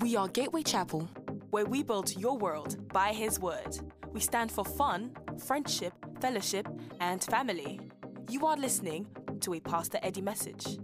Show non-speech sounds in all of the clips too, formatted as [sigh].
We are Gateway Chapel, where we build your world by His Word. We stand for fun, friendship, fellowship, and family. You are listening to a Pastor Eddie message.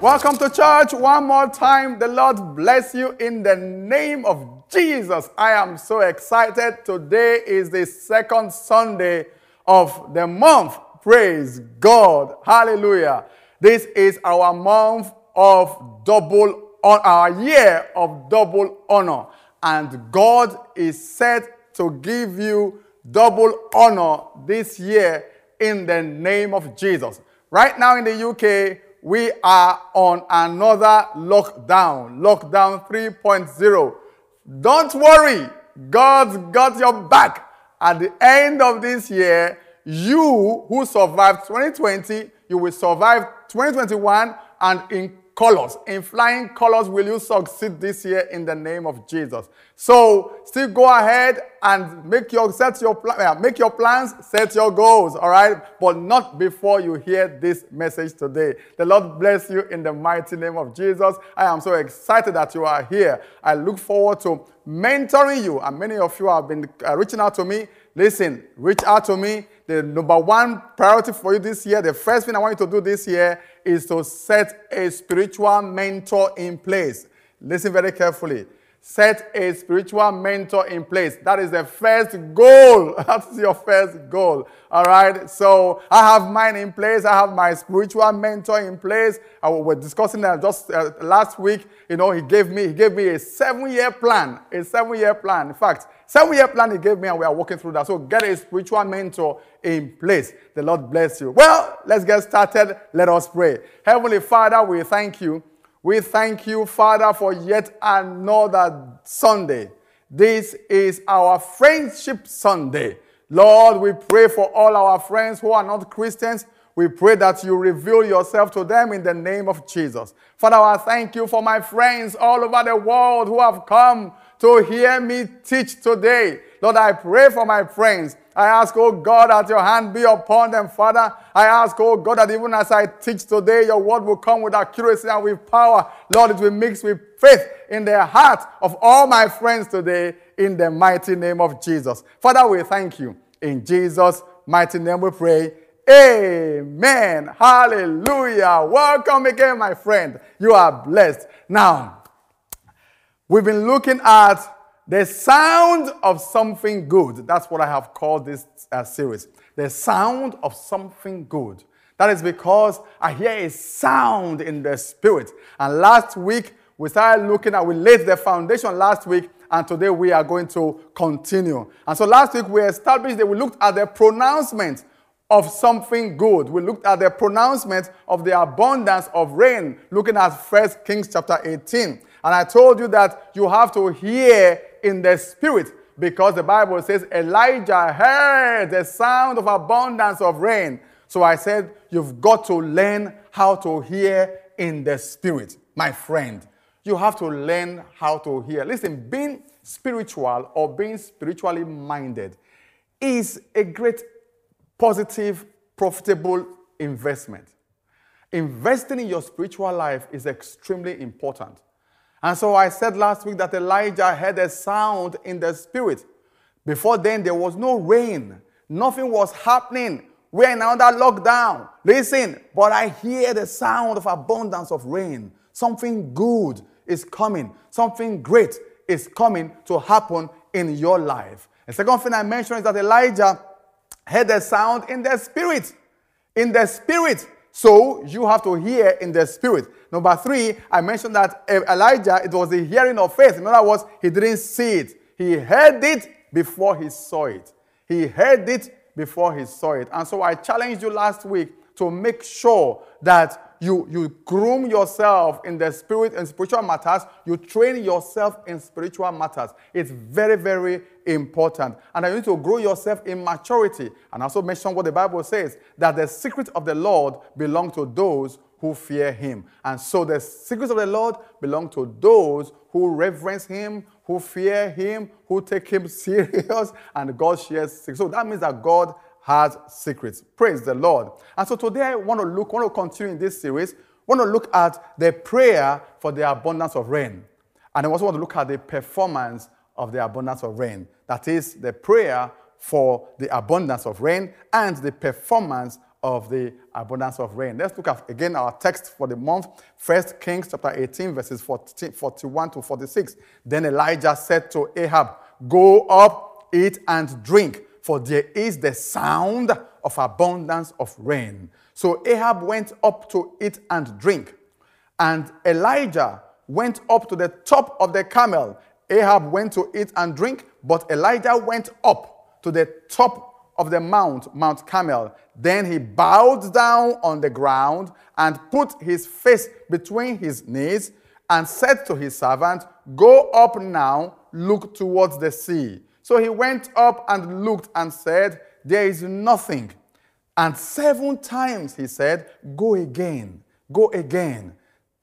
Welcome to church one more time. The Lord bless you in the name of Jesus. I am so excited. Today is the second Sunday of the month. Praise God. Hallelujah. This is our month of double our year of double honor. And God is set to give you double honor this year in the name of Jesus. Right now in the UK, we are on another lockdown, lockdown 3.0. Don't worry, God's got your back. At the end of this year, you who survived 2020, you will survive 2021 and in colors. In flying colors, will you succeed this year in the name of Jesus? So still go ahead and make your set your make your plans, set your goals, all right? But not before you hear this message today. The Lord bless you in the mighty name of Jesus. I am so excited that you are here. I look forward to mentoring you, and many of you have been uh, reaching out to me. Listen, reach out to me. The number one priority for you this year, the first thing I want you to do this year is to set a spiritual mentor in place. Listen very carefully. Set a spiritual mentor in place. That is the first goal. [laughs] That's your first goal. All right. So I have mine in place. I have my spiritual mentor in place. I was discussing that just uh, last week. You know, he gave me he gave me a seven-year plan. A seven-year plan. In fact, seven-year plan he gave me, and we are working through that. So get a spiritual mentor in place. The Lord bless you. Well, let's get started. Let us pray. Heavenly Father, we thank you we thank you, Father, for yet another Sunday. This is our Friendship Sunday. Lord, we pray for all our friends who are not Christians. We pray that you reveal yourself to them in the name of Jesus. Father, I thank you for my friends all over the world who have come to hear me teach today. Lord, I pray for my friends I ask, oh God, that your hand be upon them, Father. I ask, oh God, that even as I teach today, your word will come with accuracy and with power. Lord, it will mix with faith in the heart of all my friends today in the mighty name of Jesus. Father, we thank you. In Jesus' mighty name we pray. Amen. Hallelujah. Welcome again, my friend. You are blessed. Now, we've been looking at the sound of something good. That's what I have called this uh, series. The sound of something good. That is because I hear a sound in the spirit. And last week, we started looking at, we laid the foundation last week, and today we are going to continue. And so last week we established that we looked at the pronouncement of something good. We looked at the pronouncement of the abundance of rain, looking at First Kings chapter 18. And I told you that you have to hear in the spirit because the Bible says Elijah heard the sound of abundance of rain. So I said, You've got to learn how to hear in the spirit, my friend. You have to learn how to hear. Listen, being spiritual or being spiritually minded is a great positive, profitable investment. Investing in your spiritual life is extremely important. And so I said last week that Elijah heard a sound in the spirit. Before then, there was no rain, nothing was happening. We're in another lockdown. Listen, but I hear the sound of abundance of rain. Something good is coming, something great is coming to happen in your life. The second thing I mentioned is that Elijah heard a sound in the spirit. In the spirit. So you have to hear in the spirit. Number three, I mentioned that Elijah, it was the hearing of faith. In other words, he didn't see it. He heard it before he saw it. He heard it before he saw it. And so I challenged you last week to make sure that you, you groom yourself in the spirit and spiritual matters. You train yourself in spiritual matters. It's very, very important. And you need to grow yourself in maturity. And also mention what the Bible says that the secret of the Lord belong to those who fear him. And so the secrets of the Lord belong to those who reverence him, who fear him, who take him [laughs] serious, and God shares secrets. So that means that God has secrets. Praise the Lord. And so today I want to look, want to continue in this series. want to look at the prayer for the abundance of rain. And I also want to look at the performance of the abundance of rain. That is, the prayer for the abundance of rain and the performance of the abundance of rain. Let's look at again our text for the month, First Kings chapter 18, verses 40, 41 to 46. Then Elijah said to Ahab, Go up, eat and drink, for there is the sound of abundance of rain. So Ahab went up to eat and drink, and Elijah went up to the top of the Carmel. Ahab went to eat and drink, but Elijah went up to the top of the mount, Mount Carmel. Then he bowed down on the ground and put his face between his knees and said to his servant, Go up now, look towards the sea. So he went up and looked and said, There is nothing. And seven times he said, Go again, go again.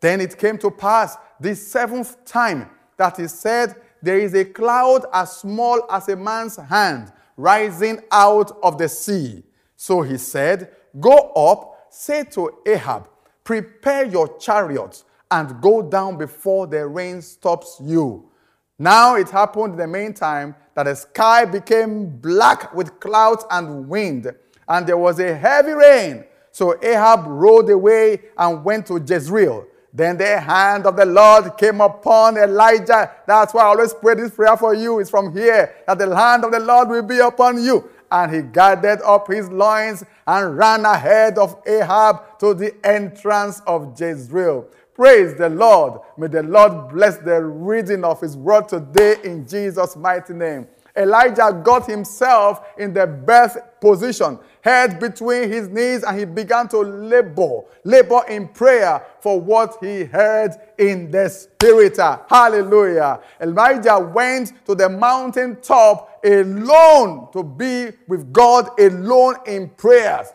Then it came to pass the seventh time that he said, There is a cloud as small as a man's hand rising out of the sea. So he said, Go up, say to Ahab, Prepare your chariots and go down before the rain stops you. Now it happened in the meantime that the sky became black with clouds and wind, and there was a heavy rain. So Ahab rode away and went to Jezreel. Then the hand of the Lord came upon Elijah. That's why I always pray this prayer for you. It's from here that the hand of the Lord will be upon you. And he gathered up his loins and ran ahead of Ahab to the entrance of Jezreel. Praise the Lord. May the Lord bless the reading of his word today in Jesus' mighty name. Elijah got himself in the birth position, head between his knees, and he began to labor, labor in prayer for what he heard in the spirit. Hallelujah. Elijah went to the mountain top alone to be with God alone in prayers,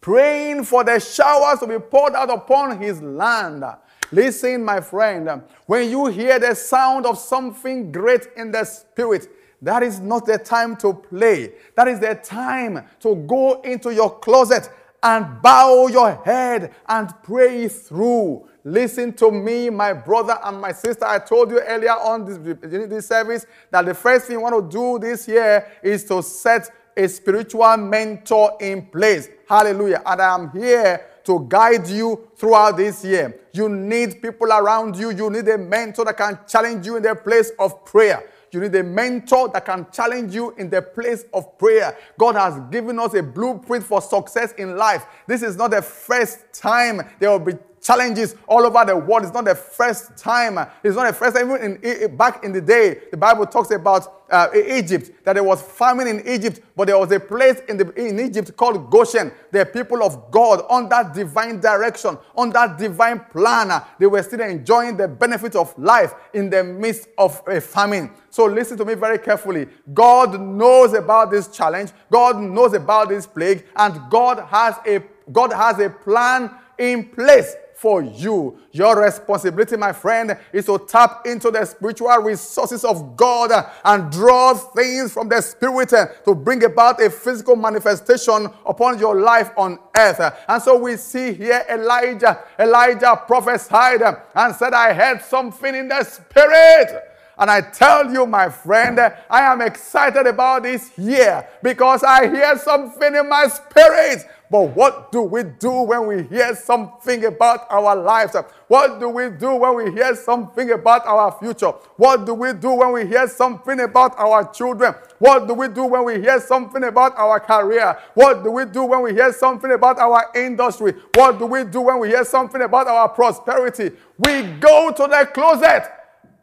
praying for the showers to be poured out upon his land. Listen, my friend, when you hear the sound of something great in the spirit, that is not the time to play. That is the time to go into your closet and bow your head and pray through. Listen to me, my brother and my sister. I told you earlier on this, this service that the first thing you want to do this year is to set a spiritual mentor in place. Hallelujah. And I am here to guide you throughout this year. You need people around you. You need a mentor that can challenge you in the place of prayer. You need a mentor that can challenge you in the place of prayer. God has given us a blueprint for success in life. This is not the first time there will be challenges all over the world. It's not the first time. It's not the first time. Even in, back in the day, the Bible talks about uh, Egypt, that there was famine in Egypt, but there was a place in, the, in Egypt called Goshen. The people of God, on that divine direction, on that divine plan, they were still enjoying the benefit of life in the midst of a famine. So listen to me very carefully. God knows about this challenge. God knows about this plague, and God has a God has a plan in place for you. Your responsibility, my friend, is to tap into the spiritual resources of God and draw things from the Spirit to bring about a physical manifestation upon your life on earth. And so we see here Elijah. Elijah prophesied and said, I heard something in the Spirit. And I tell you, my friend, I am excited about this year because I hear something in my spirit but what do we do when we hear something about our lives? What do we do when we hear something about our future? What do we do when we hear something about our children? What do we do when we hear something about our career? What do we do when we hear something about our industry? What do we do when we hear something about our prosperity? We go to the closet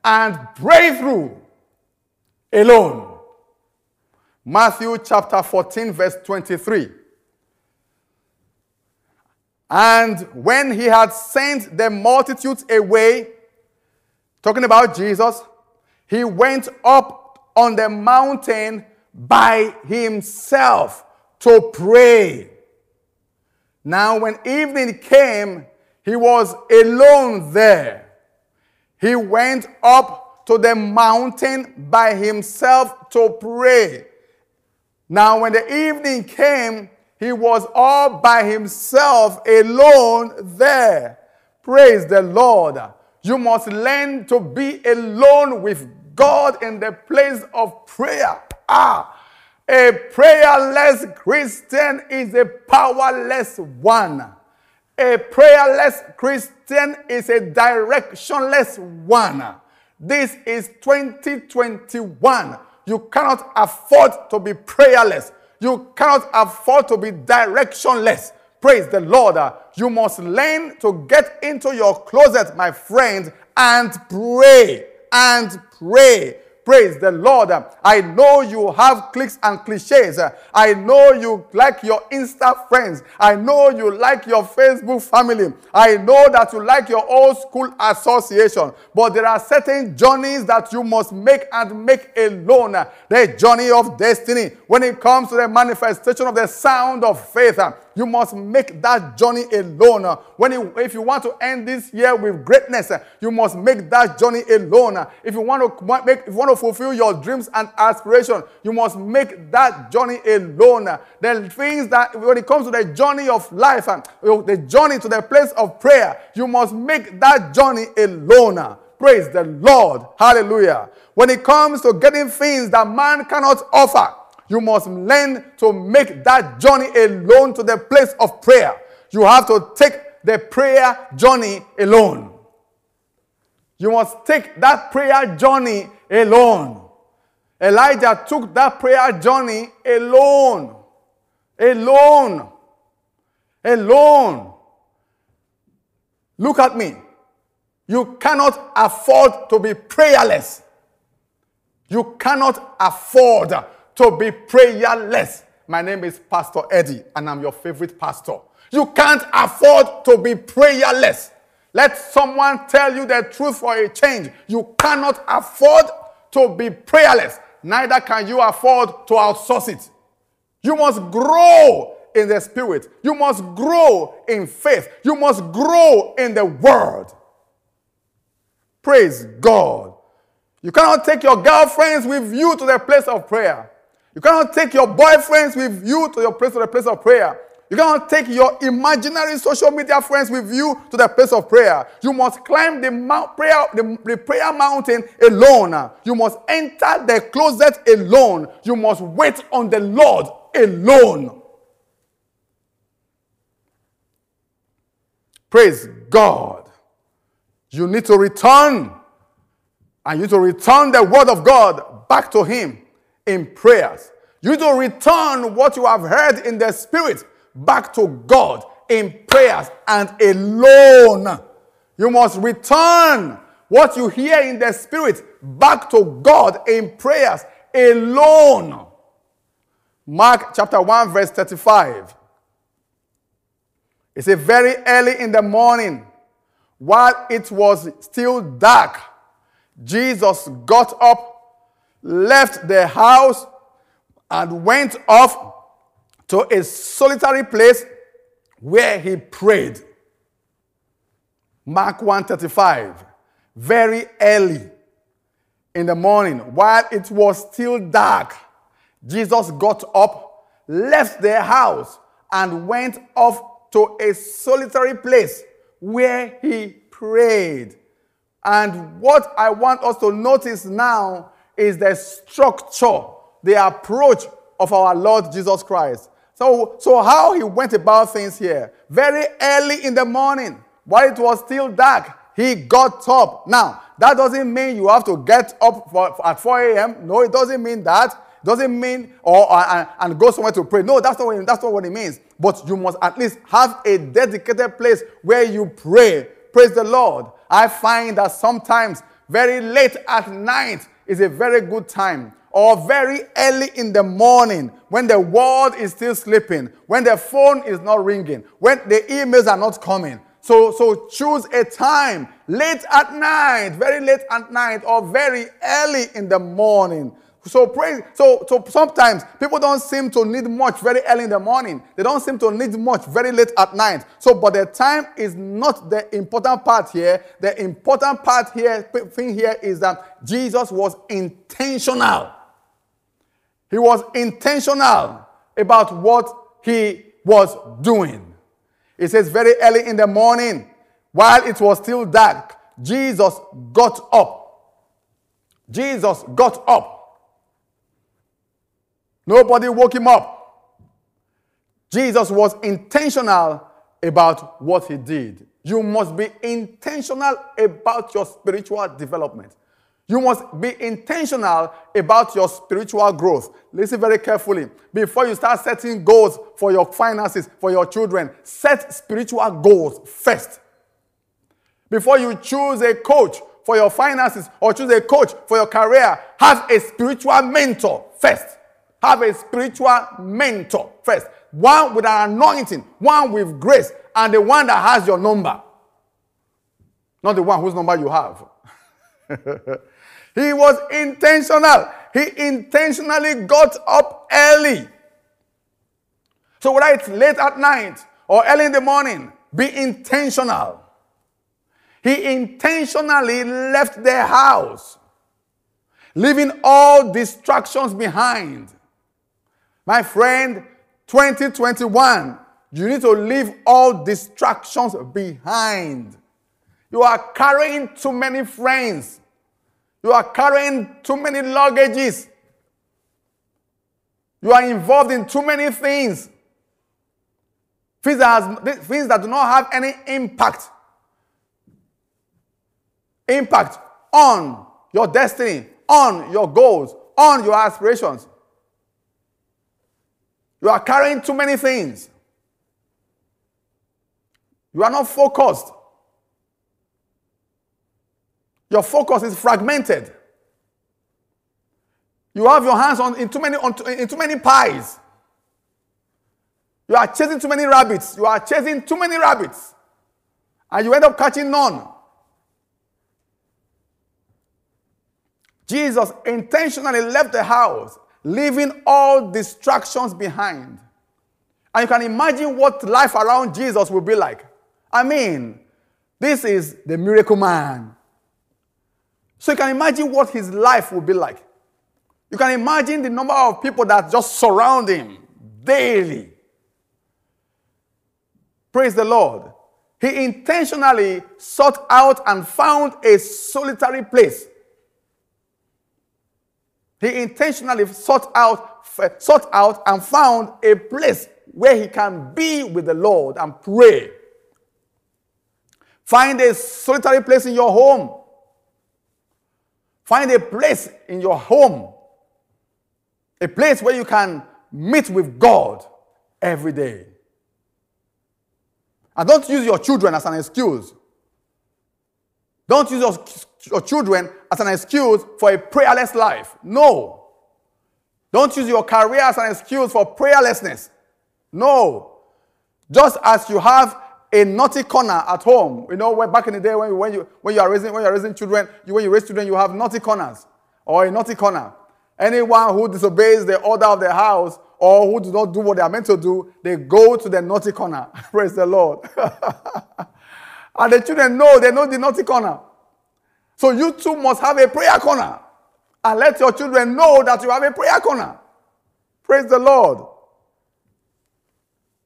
and pray through alone. Matthew chapter 14, verse 23. And when he had sent the multitudes away, talking about Jesus, he went up on the mountain by himself to pray. Now, when evening came, he was alone there. He went up to the mountain by himself to pray. Now, when the evening came, He was all by himself, alone there. Praise the Lord. You must learn to be alone with God in the place of prayer. Ah, a prayerless Christian is a powerless one. A prayerless Christian is a directionless one. This is 2021. You cannot afford to be prayerless. You cannot afford to be directionless. Praise the Lord. You must learn to get into your closet, my friends, and pray and pray Praise the Lord. I know you have clicks and cliches. I know you like your Insta friends. I know you like your Facebook family. I know that you like your old school association. But there are certain journeys that you must make and make alone. The journey of destiny. When it comes to the manifestation of the sound of faith, you must make that journey alone. When you, if you want to end this year with greatness, you must make that journey alone. If you want to make, if you want to fulfill your dreams and aspirations, you must make that journey alone. The things that when it comes to the journey of life, and the journey to the place of prayer, you must make that journey alone. Praise the Lord. Hallelujah. When it comes to getting things that man cannot offer, you must learn to make that journey alone to the place of prayer. You have to take the prayer journey alone. You must take that prayer journey alone. Elijah took that prayer journey alone. Alone. Alone. Look at me. You cannot afford to be prayerless. You cannot afford to be prayerless. My name is Pastor Eddie, and I'm your favorite pastor. You can't afford to be prayerless. Let someone tell you the truth for a change. You cannot afford to be prayerless. Neither can you afford to outsource it. You must grow in the spirit. You must grow in faith. You must grow in the word. Praise God. You cannot take your girlfriends with you to the place of prayer. You cannot take your boyfriends with you to your place to the place of prayer. You cannot take your imaginary social media friends with you to the place of prayer. You must climb the, mount, prayer, the, the prayer mountain alone. You must enter the closet alone. You must wait on the Lord alone. Praise God. You need to return and you need to return the word of God back to Him in prayers. You need to return what you have heard in the spirit back to God in prayers and alone. You must return what you hear in the spirit back to God in prayers alone. Mark chapter 1, verse 35. It's a very early in the morning, while it was still dark, Jesus got up left the house and went off to a solitary place where he prayed. Mark 135. Very early in the morning, while it was still dark, Jesus got up, left the house, and went off to a solitary place where he prayed. And what I want us to notice now is the structure, the approach of our Lord Jesus Christ. So, so how he went about things here. Very early in the morning, while it was still dark, he got up. Now, that doesn't mean you have to get up for, for, at 4 a.m. No, it doesn't mean that. Doesn't mean or uh, and, and go somewhere to pray. No, that's not, what, that's not what it means. But you must at least have a dedicated place where you pray. Praise the Lord. I find that sometimes very late at night, is a very good time. Or very early in the morning when the world is still sleeping, when the phone is not ringing, when the emails are not coming. So, so choose a time late at night, very late at night, or very early in the morning so pray. So, so sometimes people don't seem to need much very early in the morning. They don't seem to need much very late at night. So, but the time is not the important part here. The important part here, thing here is that Jesus was intentional. He was intentional about what he was doing. It says, very early in the morning, while it was still dark, Jesus got up. Jesus got up. Nobody woke him up. Jesus was intentional about what he did. You must be intentional about your spiritual development. You must be intentional about your spiritual growth. Listen very carefully. Before you start setting goals for your finances, for your children, set spiritual goals first. Before you choose a coach for your finances or choose a coach for your career, have a spiritual mentor first. Have a spiritual mentor first. One with an anointing, one with grace, and the one that has your number. Not the one whose number you have. [laughs] He was intentional. He intentionally got up early. So whether it's late at night or early in the morning, be intentional. He intentionally left the house, leaving all distractions behind. My friend, 2021, you need to leave all distractions behind. You are carrying too many friends. You are carrying too many luggages. You are involved in too many things. Things that, has, things that do not have any impact. Impact on your destiny, on your goals, on your aspirations. You are carrying too many things. You are not focused. Your focus is fragmented. You have your hands on in too many on, in too many pies. You are chasing too many rabbits. You are chasing too many rabbits. And you end up catching none. Jesus intentionally left the house, leaving all distractions behind. And you can imagine what life around Jesus will be like. I mean, this is the miracle man. So you can imagine what his life would be like. You can imagine the number of people that just surround him daily. Praise the Lord. He intentionally sought out and found a solitary place. He intentionally sought out, sought out and found a place where he can be with the Lord and pray. Find a solitary place in your home Find a place in your home, a place where you can meet with God every day. And don't use your children as an excuse. Don't use your, your children as an excuse for a prayerless life. No. Don't use your career as an excuse for prayerlessness. No. Just as you have a naughty corner at home. You know, back in the day when you, when you, when you, are, raising, when you are raising children, you, when you raise children, you have naughty corners or a naughty corner. Anyone who disobeys the order of the house or who do not do what they are meant to do, they go to the naughty corner. [laughs] Praise the Lord. [laughs] and the children know, they know the naughty corner. So you too must have a prayer corner. And let your children know that you have a prayer corner. Praise the Lord.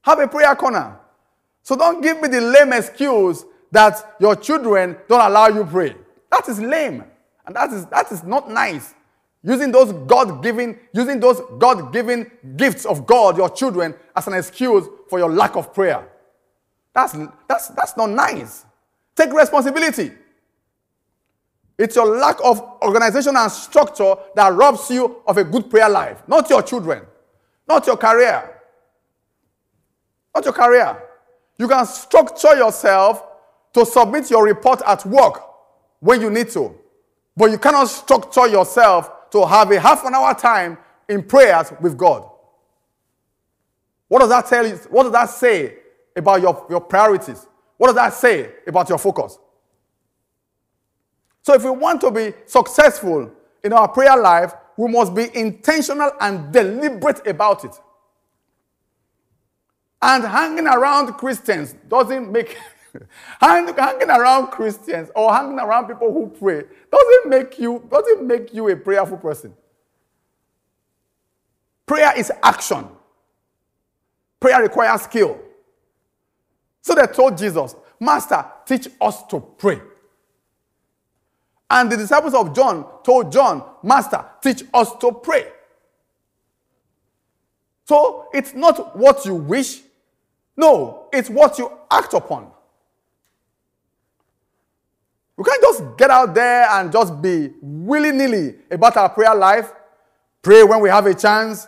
Have a prayer corner. So don't give me the lame excuse that your children don't allow you pray. That is lame. And that is, that is not nice. Using those God-given, using those God-given gifts of God, your children, as an excuse for your lack of prayer. That's, that's, that's not nice. Take responsibility. It's your lack of organization and structure that robs you of a good prayer life, not your children, not your career. Not your career. You can structure yourself to submit your report at work when you need to. But you cannot structure yourself to have a half an hour time in prayers with God. What does that tell you? What does that say about your, your priorities? What does that say about your focus? So, if we want to be successful in our prayer life, we must be intentional and deliberate about it. And hanging around Christians doesn't make [laughs] hanging around Christians or hanging around people who pray doesn't make you doesn't make you a prayerful person. Prayer is action. Prayer requires skill. So they told Jesus, Master, teach us to pray. And the disciples of John told John, Master, teach us to pray. So it's not what you wish, no, it's what you act upon. We can't just get out there and just be willy nilly about our prayer life. Pray when we have a chance,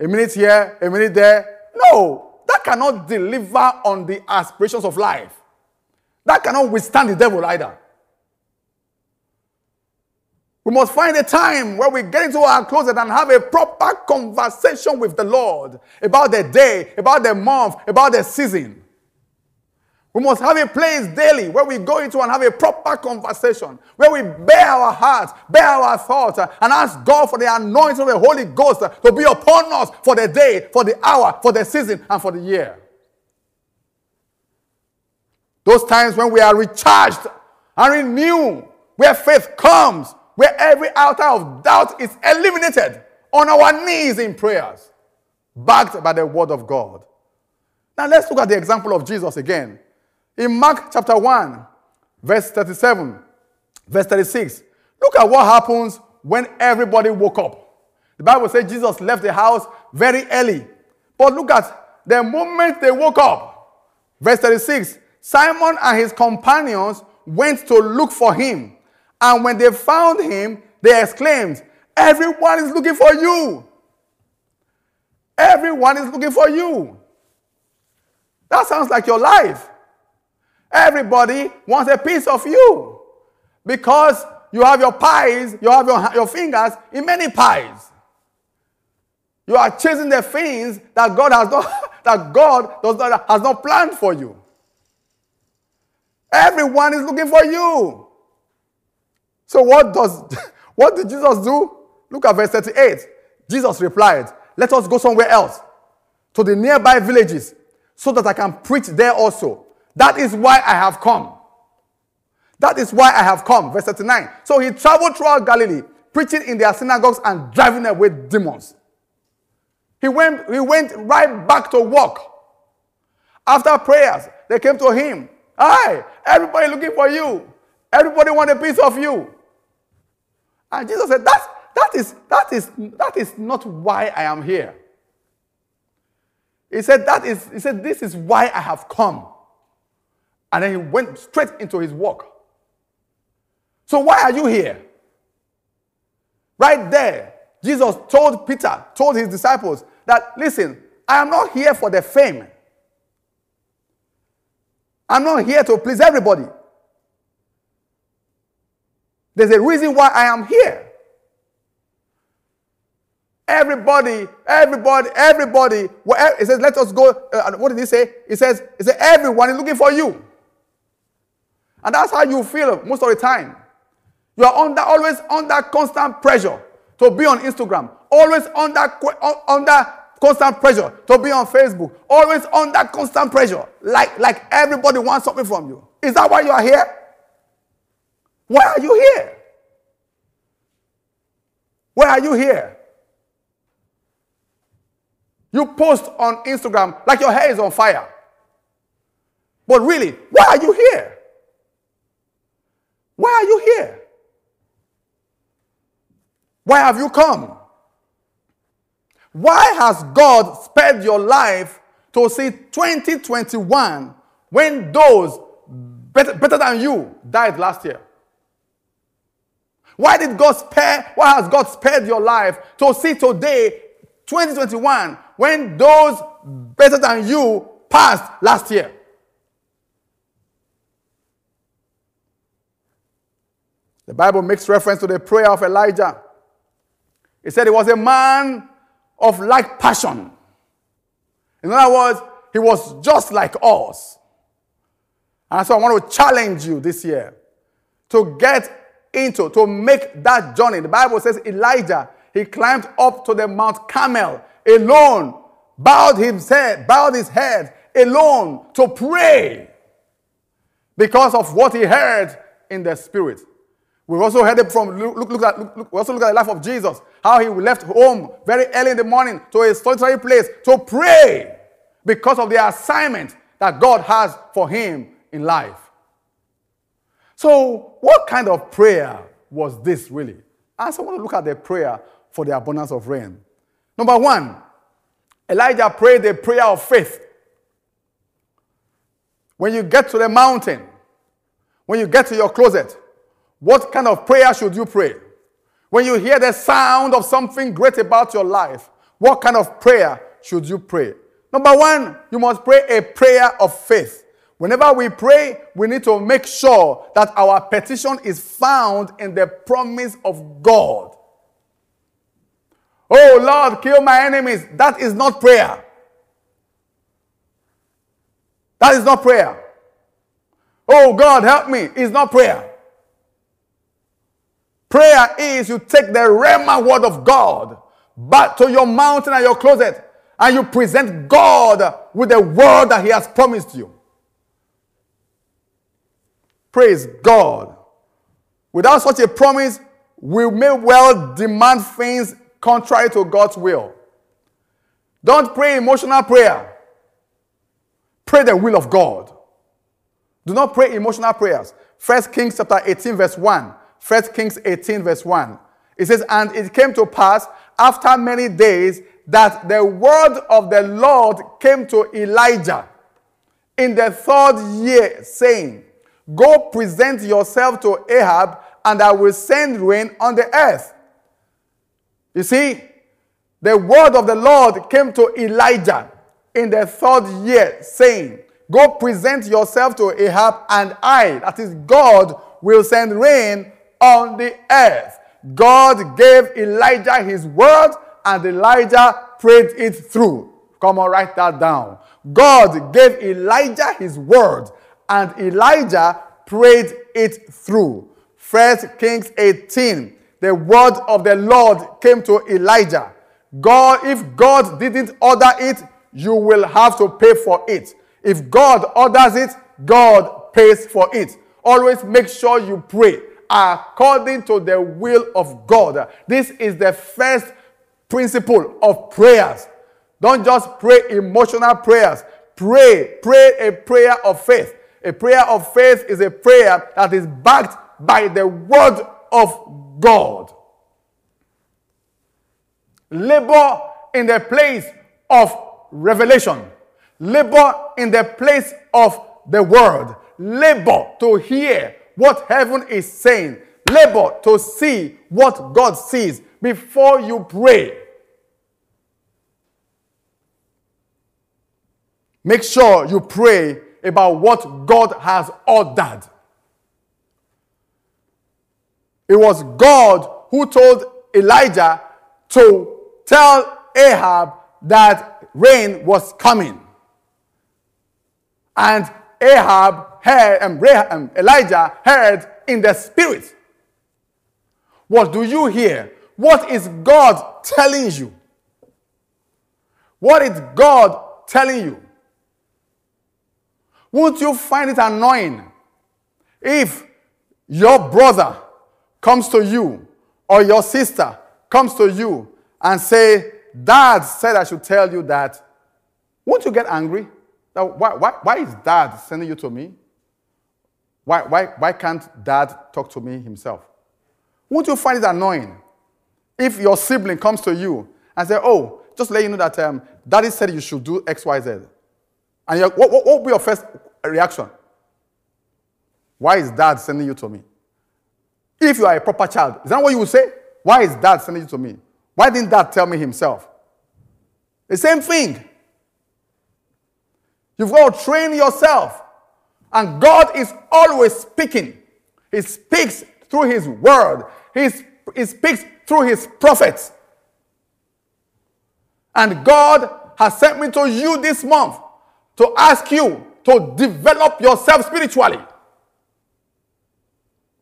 a minute here, a minute there. No, that cannot deliver on the aspirations of life. That cannot withstand the devil either. We must find a time where we get into our closet and have a proper conversation with the Lord about the day, about the month, about the season. We must have a place daily where we go into and have a proper conversation, where we bear our hearts, bear our thoughts, uh, and ask God for the anointing of the Holy Ghost uh, to be upon us for the day, for the hour, for the season, and for the year. Those times when we are recharged and renewed, where faith comes, where every altar of doubt is eliminated on our knees in prayers, backed by the word of God. Now let's look at the example of Jesus again. In Mark chapter 1, verse 37, verse 36, look at what happens when everybody woke up. The Bible says Jesus left the house very early. But look at the moment they woke up. Verse 36 Simon and his companions went to look for him. And when they found him, they exclaimed, Everyone is looking for you. Everyone is looking for you. That sounds like your life. Everybody wants a piece of you because you have your pies, you have your, your fingers in many pies. You are chasing the things that God has not, [laughs] that God does not, has not planned for you. Everyone is looking for you. So what does [laughs] what did Jesus do? Look at verse 38. Jesus replied, Let us go somewhere else, to the nearby villages, so that I can preach there also. That is why I have come. That is why I have come. Verse 39. So he traveled throughout Galilee, preaching in their synagogues and driving away demons. He went, he went right back to work. After prayers, they came to him. Hi, everybody looking for you. Everybody want a piece of you. And Jesus said, That's, that, is, that, is, that is not why I am here. He said, that is, he said, This is why I have come. And then he went straight into his work. So, why are you here? Right there, Jesus told Peter, told his disciples that, listen, I am not here for the fame. I'm not here to please everybody. There's a reason why I am here. Everybody, everybody, everybody. It says, let us go. Uh, what did he say? He says, he said, everyone is looking for you. And that's how you feel most of the time. You are under always under constant pressure to be on Instagram, always under under constant pressure to be on Facebook, always under constant pressure, like like everybody wants something from you. Is that why you are here? Why are you here? Why are you here? You post on Instagram like your hair is on fire. But really, why are you here? Why are you here? Why have you come? Why has God spared your life to see 2021 when those better, better than you died last year? Why did God spare, why has God spared your life to see today, 2021, when those better than you passed last year? The Bible makes reference to the prayer of Elijah. It said he was a man of like passion. In other words, he was just like us. And so I want to challenge you this year to get into, to make that journey. The Bible says Elijah, he climbed up to the Mount Carmel alone, bowed head, bowed his head alone to pray because of what he heard in the spirit. We also heard it from look, look, at look, look, we also look at the life of Jesus, how he left home very early in the morning to a solitary place to pray. because of the assignment that God has for him in life. So, what kind of prayer was this really? I also want to look at the prayer for the abundance of rain. Number one, Elijah prayed a prayer of faith. When you get to the mountain, when you get to your closet, what kind of prayer should you pray? When you hear the sound of something great about your life, what kind of prayer should you pray? Number one, you must pray a prayer of faith. Whenever we pray, we need to make sure that our petition is found in the promise of God. Oh Lord, kill my enemies. That is not prayer. That is not prayer. Oh God, help me. It's not prayer. Prayer is you take the Rhema word of God back to your mountain and your closet and you present God with the word that He has promised you. Praise God. Without such a promise, we may well demand things contrary to God's will. Don't pray emotional prayer. Pray the will of God. Do not pray emotional prayers. First Kings chapter 18, verse 1. First Kings 18, verse 1. It says, And it came to pass after many days that the word of the Lord came to Elijah in the third year, saying, Go present yourself to Ahab, and I will send rain on the earth. You see, the word of the Lord came to Elijah in the third year, saying, Go present yourself to Ahab, and I, that is God, will send rain on the earth. God gave Elijah his word, and Elijah prayed it through. Come on, write that down. God gave Elijah his word, and Elijah prayed it through. First Kings 18, the word of the Lord came to Elijah. God, if God didn't order it, you will have to pay for it. If God orders it, God pays for it. Always make sure you pray according to the will of God. This is the first principle of prayers. Don't just pray emotional prayers. Pray, pray a prayer of faith. A prayer of faith is a prayer that is backed by the word of God. Labor in the place of revelation. Labor in the place of the word. Labor to hear what heaven is saying. Labor to see what God sees before you pray. Make sure you pray about what God has ordered. It was God who told Elijah to tell Ahab that rain was coming. And Ahab heard, and um, Elijah heard in the spirit. What do you hear? What is God telling you? What is God telling you? Won't you find it annoying if your brother comes to you or your sister comes to you and say, Dad said I should tell you that, won't you get angry? Now, why, why, why is dad sending you to me? Why, why, why can't dad talk to me himself? Won't you find it annoying if your sibling comes to you and say, Oh, just let you know that um, daddy said you should do X, Y, Z? And what, what, what will be your first reaction? Why is dad sending you to me? If you are a proper child, is that what you would say? Why is dad sending you to me? Why didn't dad tell me himself? The same thing. You've got to train yourself. And God is always speaking. He speaks through His word, He, he speaks through His prophets. And God has sent me to you this month to ask you to develop yourself spiritually,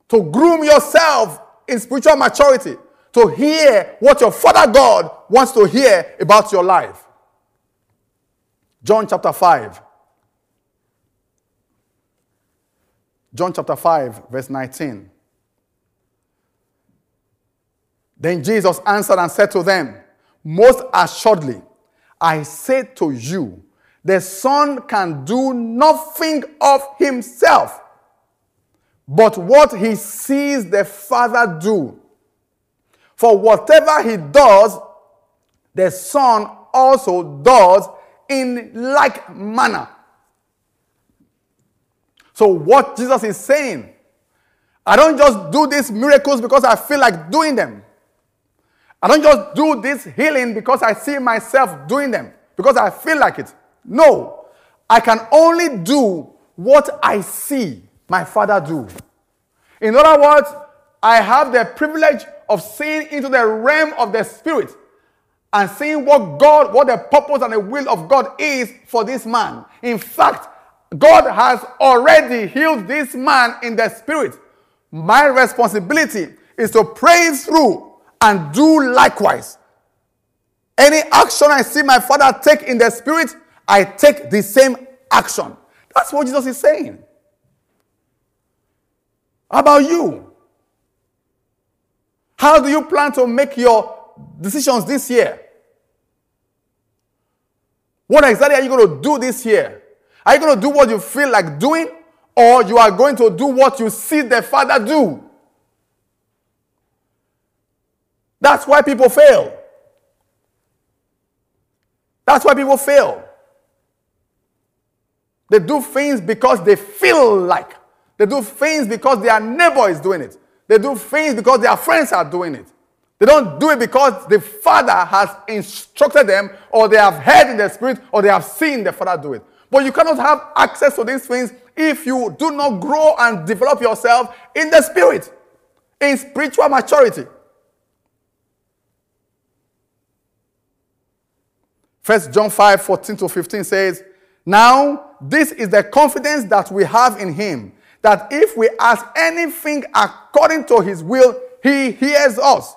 to groom yourself in spiritual maturity, to hear what your Father God wants to hear about your life. John chapter 5. John chapter 5, verse 19. Then Jesus answered and said to them, Most assuredly, I say to you The Son can do nothing of himself, but what he sees the Father do. For whatever he does, the Son also does in like manner. So, what Jesus is saying, I don't just do these miracles because I feel like doing them. I don't just do this healing because I see myself doing them, because I feel like it. No, I can only do what I see my Father do. In other words, I have the privilege of seeing into the realm of the Spirit and seeing what God, what the purpose and the will of God is for this man. In fact, God has already healed this man in the Spirit. My responsibility is to pray through and do likewise. Any action I see my father take in the spirit, I take the same action. That's what Jesus is saying. How about you? How do you plan to make your decisions this year? What exactly are you going to do this year? Are you going to do what you feel like doing, or you are going to do what you see the Father do? That's why people fail. That's why people fail. They do things because they feel like. They do things because their neighbor is doing it. They do things because their friends are doing it. They don't do it because the Father has instructed them, or they have heard in the Spirit, or they have seen the Father do it. But you cannot have access to these things if you do not grow and develop yourself in the Spirit, in spiritual maturity. First John 5 14 to 15 says, Now this is the confidence that we have in him, that if we ask anything according to his will, he hears us.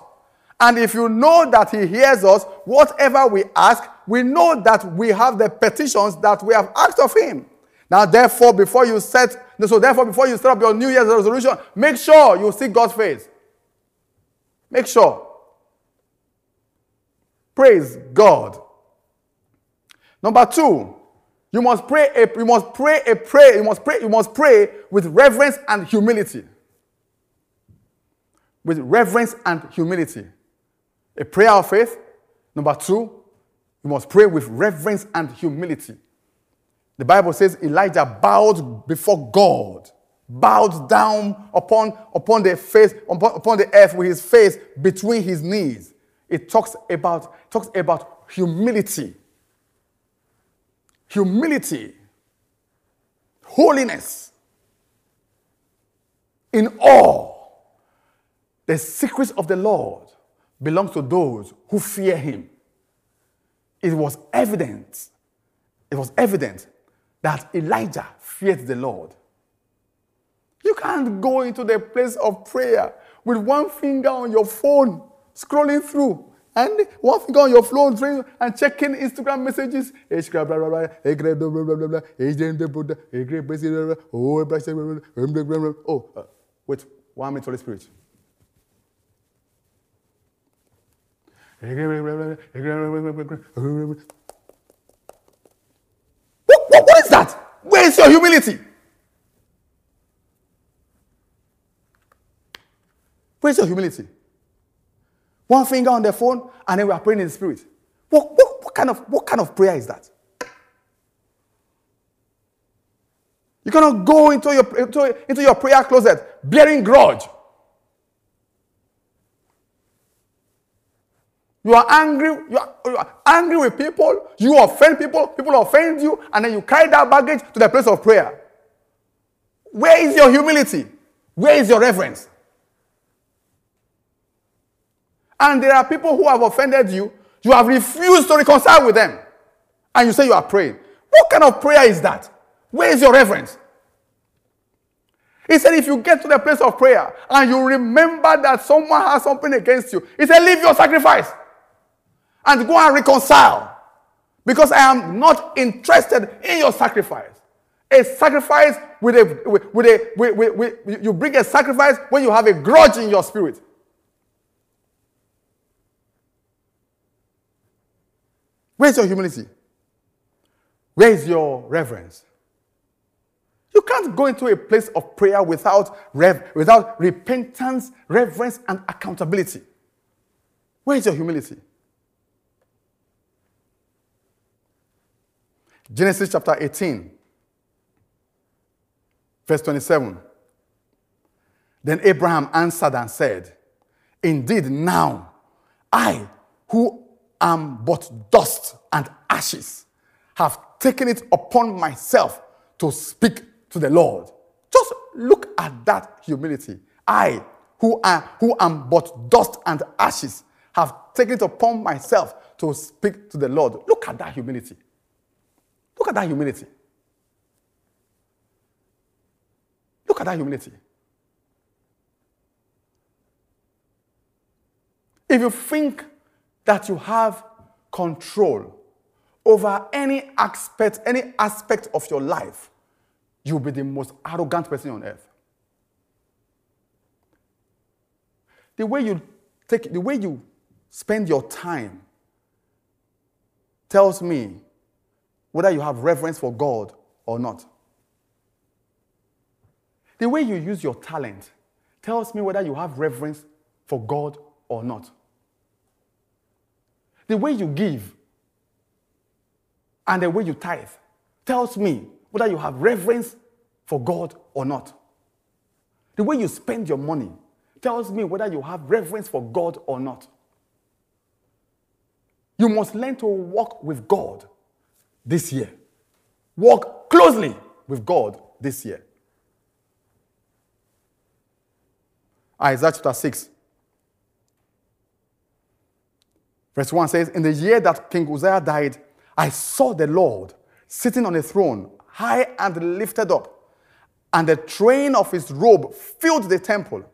And if you know that he hears us, whatever we ask, we know that we have the petitions that we have asked of him. Now, therefore, before you set, so therefore, before you set up your New Year's resolution, make sure you see God's face. Make sure. Praise God. Number two, you must pray a, you must pray a prayer, you must pray, you must pray with reverence and humility. With reverence and humility. A prayer of faith. Number two, you must pray with reverence and humility. The Bible says Elijah bowed before God, bowed down upon, upon the face, upon, upon the earth with his face between his knees. It talks about, talks about humility humility, holiness, in awe. The secrets of the Lord belongs to those who fear him. It was evident, it was evident that Elijah feared the Lord. You can't go into the place of prayer with one finger on your phone, scrolling through, and one finger on your phone and checking Instagram messages. Oh, uh, wait, one minute, Holy Spirit. What, what, what is that? Where is your humility? Where is your humility? One finger on the phone, and then we are praying in the spirit. What, what, what, kind, of, what kind of prayer is that? You cannot go into your, into, into your prayer closet bearing grudge. You are angry, you are, you are, angry with people, you offend people, people offend you, and then you carry that baggage to the place of prayer. Where is your humility? Where is your reverence? and there are people who have offended you, you have refused to reconcile with them, and you say you are praying. What kind of prayer is that? Where is your reverence? He said, if you get to the place of prayer and you remember that someone has something against you, he said, leave your sacrifice and go and reconcile. Because I am not interested in your sacrifice. A sacrifice with a, with, with a, with, with, with, you bring a sacrifice when you have a grudge in your spirit. Where's your humility? Where is your reverence? You can't go into a place of prayer without, rev- without repentance, reverence, and accountability. Where is your humility? Genesis chapter 18, verse 27. Then Abraham answered and said, Indeed, now I, who am but dust and ashes, have taken it upon myself to speak to the Lord. Just look at that humility. I, who am, who am but dust and ashes, have taken it upon myself to speak to the Lord. Look at that humility. Look at that humility. Look at that humility. If you think that you have control over any aspect, any aspect of your life, you'll be the most arrogant person on earth. The way you take the way you spend your time tells me whether you have reverence for God or not. The way you use your talent tells me whether you have reverence for God or not. The way you give and the way you tithe tells me whether you have reverence for God or not. The way you spend your money tells me whether you have reverence for God or not. You must learn to walk with God this year. Walk closely with God this year. Isaiah chapter 6, verse 1 says, In the year that King Uzziah died, I saw the Lord sitting on a throne, high and lifted up, and the train of his robe filled the temple.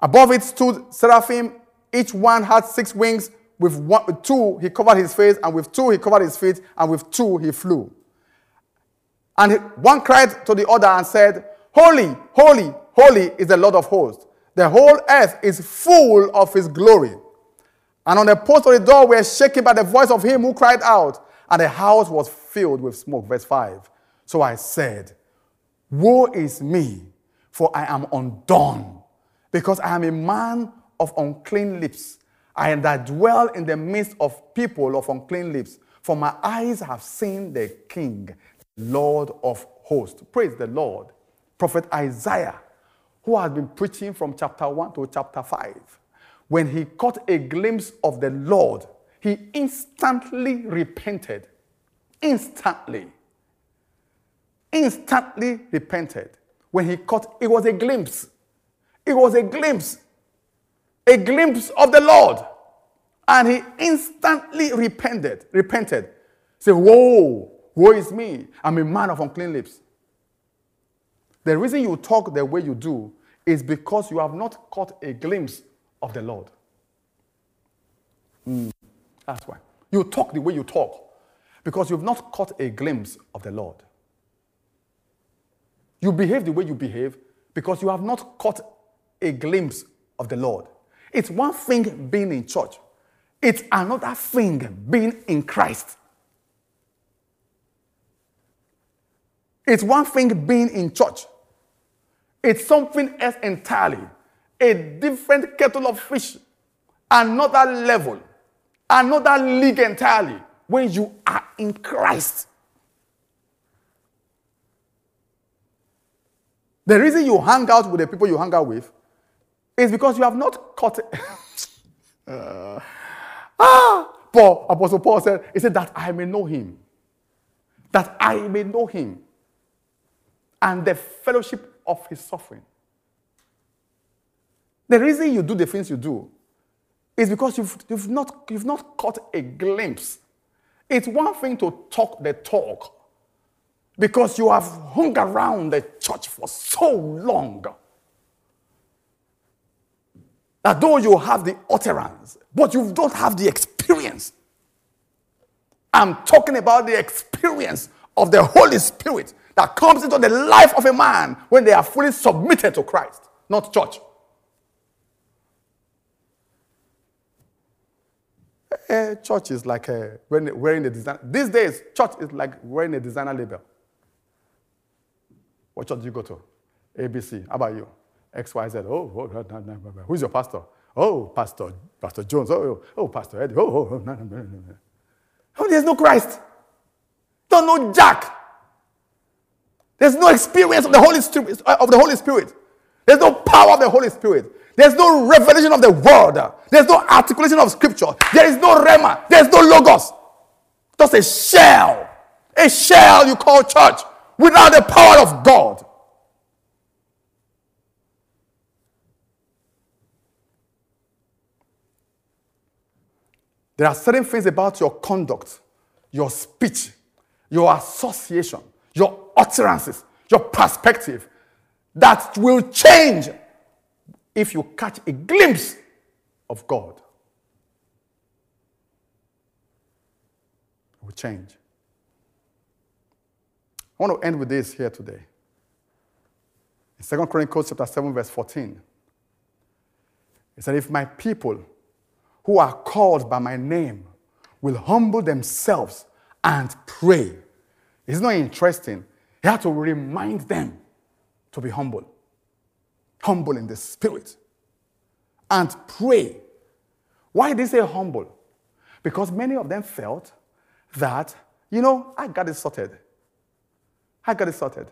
Above it stood seraphim, each one had six wings. With, one, with two, he covered his face, and with two, he covered his feet, and with two, he flew. And one cried to the other and said, Holy, holy, holy is the Lord of hosts. The whole earth is full of his glory. And on the post of the door were shaken by the voice of him who cried out, and the house was filled with smoke. Verse 5. So I said, Woe is me, for I am undone, because I am a man of unclean lips I am that dwell in the midst of people of unclean lips. For my eyes have seen the King, Lord of hosts. Praise the Lord. Prophet Isaiah, who has been preaching from chapter 1 to chapter 5, when he caught a glimpse of the Lord, he instantly repented. Instantly. Instantly repented. When he caught, it was a glimpse. It was a glimpse a glimpse of the Lord. And he instantly repented. Repented. Say, Whoa, woe is me. I'm a man of unclean lips. The reason you talk the way you do is because you have not caught a glimpse of the Lord. Mm, that's why. You talk the way you talk because you've not caught a glimpse of the Lord. You behave the way you behave because you have not caught a glimpse of the Lord. It's one thing being in church, it's another thing being in Christ. It's one thing being in church, it's something else entirely. A different kettle of fish, another level, another league entirely when you are in Christ. The reason you hang out with the people you hang out with it's because you have not caught it. [laughs] uh, ah, Paul, Apostle Paul said, he said, that I may know him. That I may know him. And the fellowship of his suffering. The reason you do the things you do is because you've, you've, not, you've not caught a glimpse. It's one thing to talk the talk because you have hung around the church for so long that though you have the utterance, but you don't have the experience. I'm talking about the experience of the Holy Spirit that comes into the life of a man when they are fully submitted to Christ, not church. Eh, church is like a, wearing a design. These days, church is like wearing a designer label. What church do you go to? ABC. How about you? XYZ. Oh oh, oh, oh, oh who's your pastor? Oh, Pastor, Pastor Jones. Oh, oh, oh Pastor Eddie. Oh, oh, oh, no, no, no, no. Oh, there's no Christ. Don't know Jack. There's no experience of the Holy Spirit. Uh, of the Holy Spirit. There's no power of the Holy Spirit. There's no revelation of the word. There's no articulation of scripture. There is no rhema. There's no logos. Just a shell. A shell you call church without the power of God. There are certain things about your conduct, your speech, your association, your utterances, your perspective that will change if you catch a glimpse of God. It will change. I want to end with this here today. In 2 Chronicles chapter 7, verse 14, it said, If my people who are called by my name will humble themselves and pray. It's not interesting. He had to remind them to be humble, humble in the spirit, and pray. Why did he say humble? Because many of them felt that, you know, I got it sorted. I got it sorted.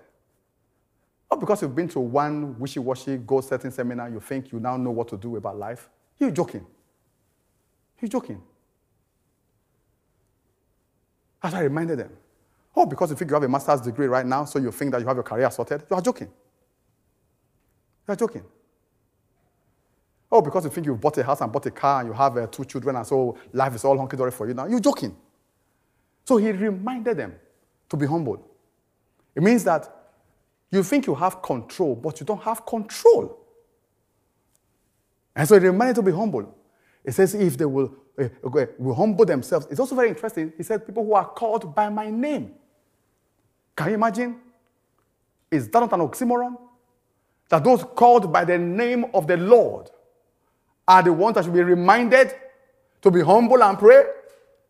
Not because you've been to one wishy washy, goal setting seminar, you think you now know what to do about life. You're joking. You're joking. As I reminded them. Oh, because you think you have a master's degree right now, so you think that you have your career sorted? You are joking. You are joking. Oh, because you think you've bought a house and bought a car and you have uh, two children and so life is all hunky dory for you now, you're joking. So he reminded them to be humble. It means that you think you have control, but you don't have control. And so he reminded to be humble. It says, if they will, uh, will humble themselves. It's also very interesting. He said, people who are called by my name. Can you imagine? Is that not an oxymoron? That those called by the name of the Lord are the ones that should be reminded to be humble and pray?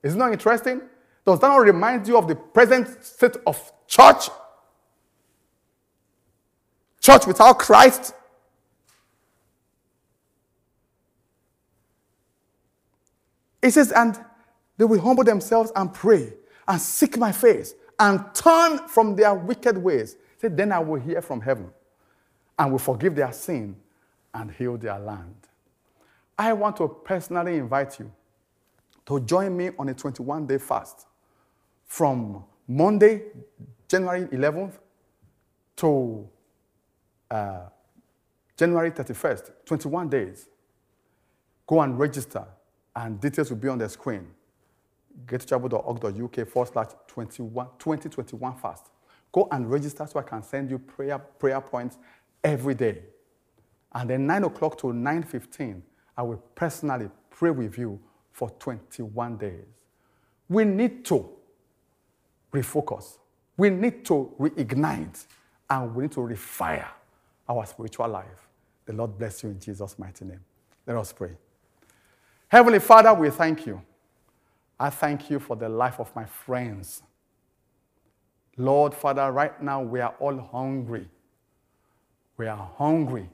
Isn't that interesting? Does that not remind you of the present state of church? Church without Christ? It says, and they will humble themselves and pray and seek my face and turn from their wicked ways. Say, then I will hear from heaven and will forgive their sin and heal their land. I want to personally invite you to join me on a 21 day fast from Monday, January 11th to uh, January 31st, 21 days. Go and register, and details will be on the screen. gatewaychapel.org.uk forward slash 2021 fast. Go and register so I can send you prayer, prayer points every day. And then 9 o'clock to 9.15, I will personally pray with you for 21 days. We need to refocus. We need to reignite and we need to refire our spiritual life. The Lord bless you in Jesus' mighty name. Let us pray. Heavenly Father, we thank you. I thank you for the life of my friends. Lord, Father, right now we are all hungry. We are hungry.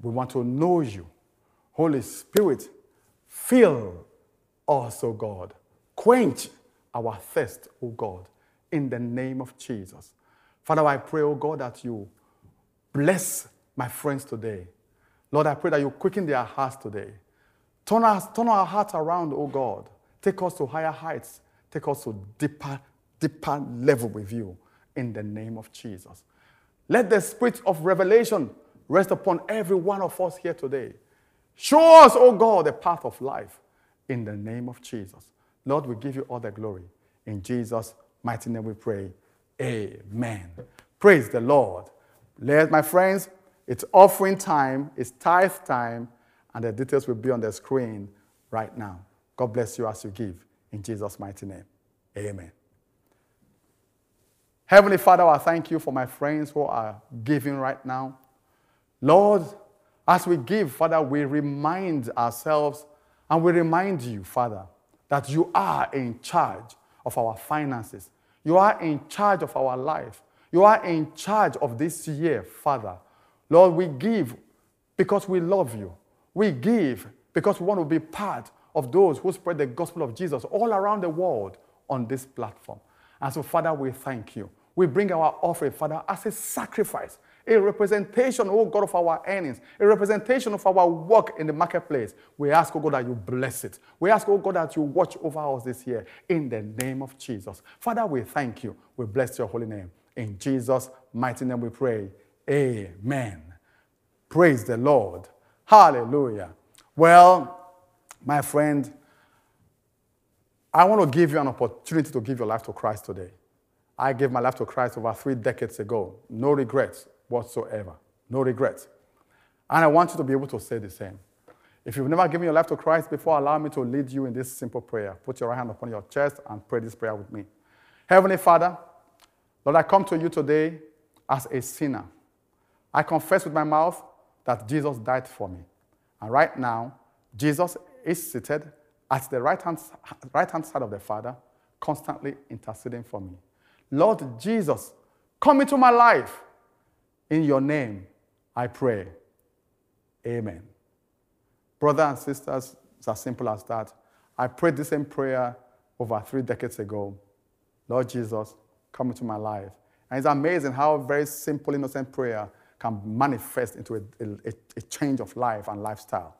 We want to know you. Holy Spirit, fill us, O God. Quench our thirst, O God, in the name of Jesus. Father, I pray, O God, that you bless my friends today. Lord, I pray that you quicken their hearts today. Turn, us, turn our hearts around, O God. Take us to higher heights. Take us to deeper, deeper level with you in the name of Jesus. Let the spirit of revelation rest upon every one of us here today. Show us, O God, the path of life in the name of Jesus. Lord, we give you all the glory. In Jesus' mighty name we pray. Amen. Praise the Lord. Let my friends, it's offering time, it's tithe time, and the details will be on the screen right now. God bless you as you give. In Jesus' mighty name. Amen. Heavenly Father, I thank you for my friends who are giving right now. Lord, as we give, Father, we remind ourselves and we remind you, Father, that you are in charge of our finances. You are in charge of our life. You are in charge of this year, Father. Lord, we give because we love you. We give because we want to be part of those who spread the gospel of Jesus all around the world on this platform. And so, Father, we thank you. We bring our offering, Father, as a sacrifice, a representation, oh God, of our earnings, a representation of our work in the marketplace. We ask, oh God, that you bless it. We ask, oh God, that you watch over us this year in the name of Jesus. Father, we thank you. We bless your holy name. In Jesus' mighty name we pray. Amen. Praise the Lord. Hallelujah. Well, my friend, I want to give you an opportunity to give your life to Christ today. I gave my life to Christ over three decades ago. No regrets whatsoever. No regrets. And I want you to be able to say the same. If you've never given your life to Christ before, allow me to lead you in this simple prayer. Put your right hand upon your chest and pray this prayer with me. Heavenly Father, Lord, I come to you today as a sinner. I confess with my mouth that Jesus died for me. And right now, Jesus is seated at the right hand, right hand side of the Father, constantly interceding for me. Lord Jesus, come into my life. In your name, I pray. Amen. Brothers and sisters, it's as simple as that. I prayed the same prayer over three decades ago. Lord Jesus, come into my life. And it's amazing how a very simple, innocent prayer can manifest into a, a, a change of life and lifestyle.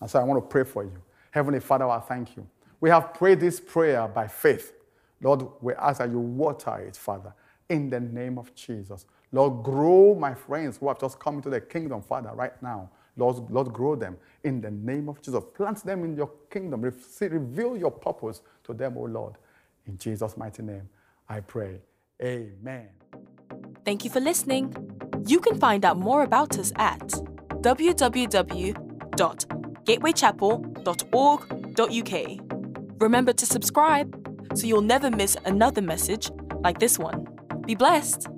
And so I want to pray for you. Heavenly Father, I thank you. We have prayed this prayer by faith. Lord, we ask that you water it, Father, in the name of Jesus. Lord, grow my friends who have just come into the kingdom, Father, right now. Lord, Lord, grow them in the name of Jesus. Plant them in your kingdom. Reveal your purpose to them, O Lord. In Jesus' mighty name, I pray. Amen. Thank you for listening. You can find out more about us at www.gatewaychapel.org.uk. Remember to subscribe so you'll never miss another message like this one. Be blessed.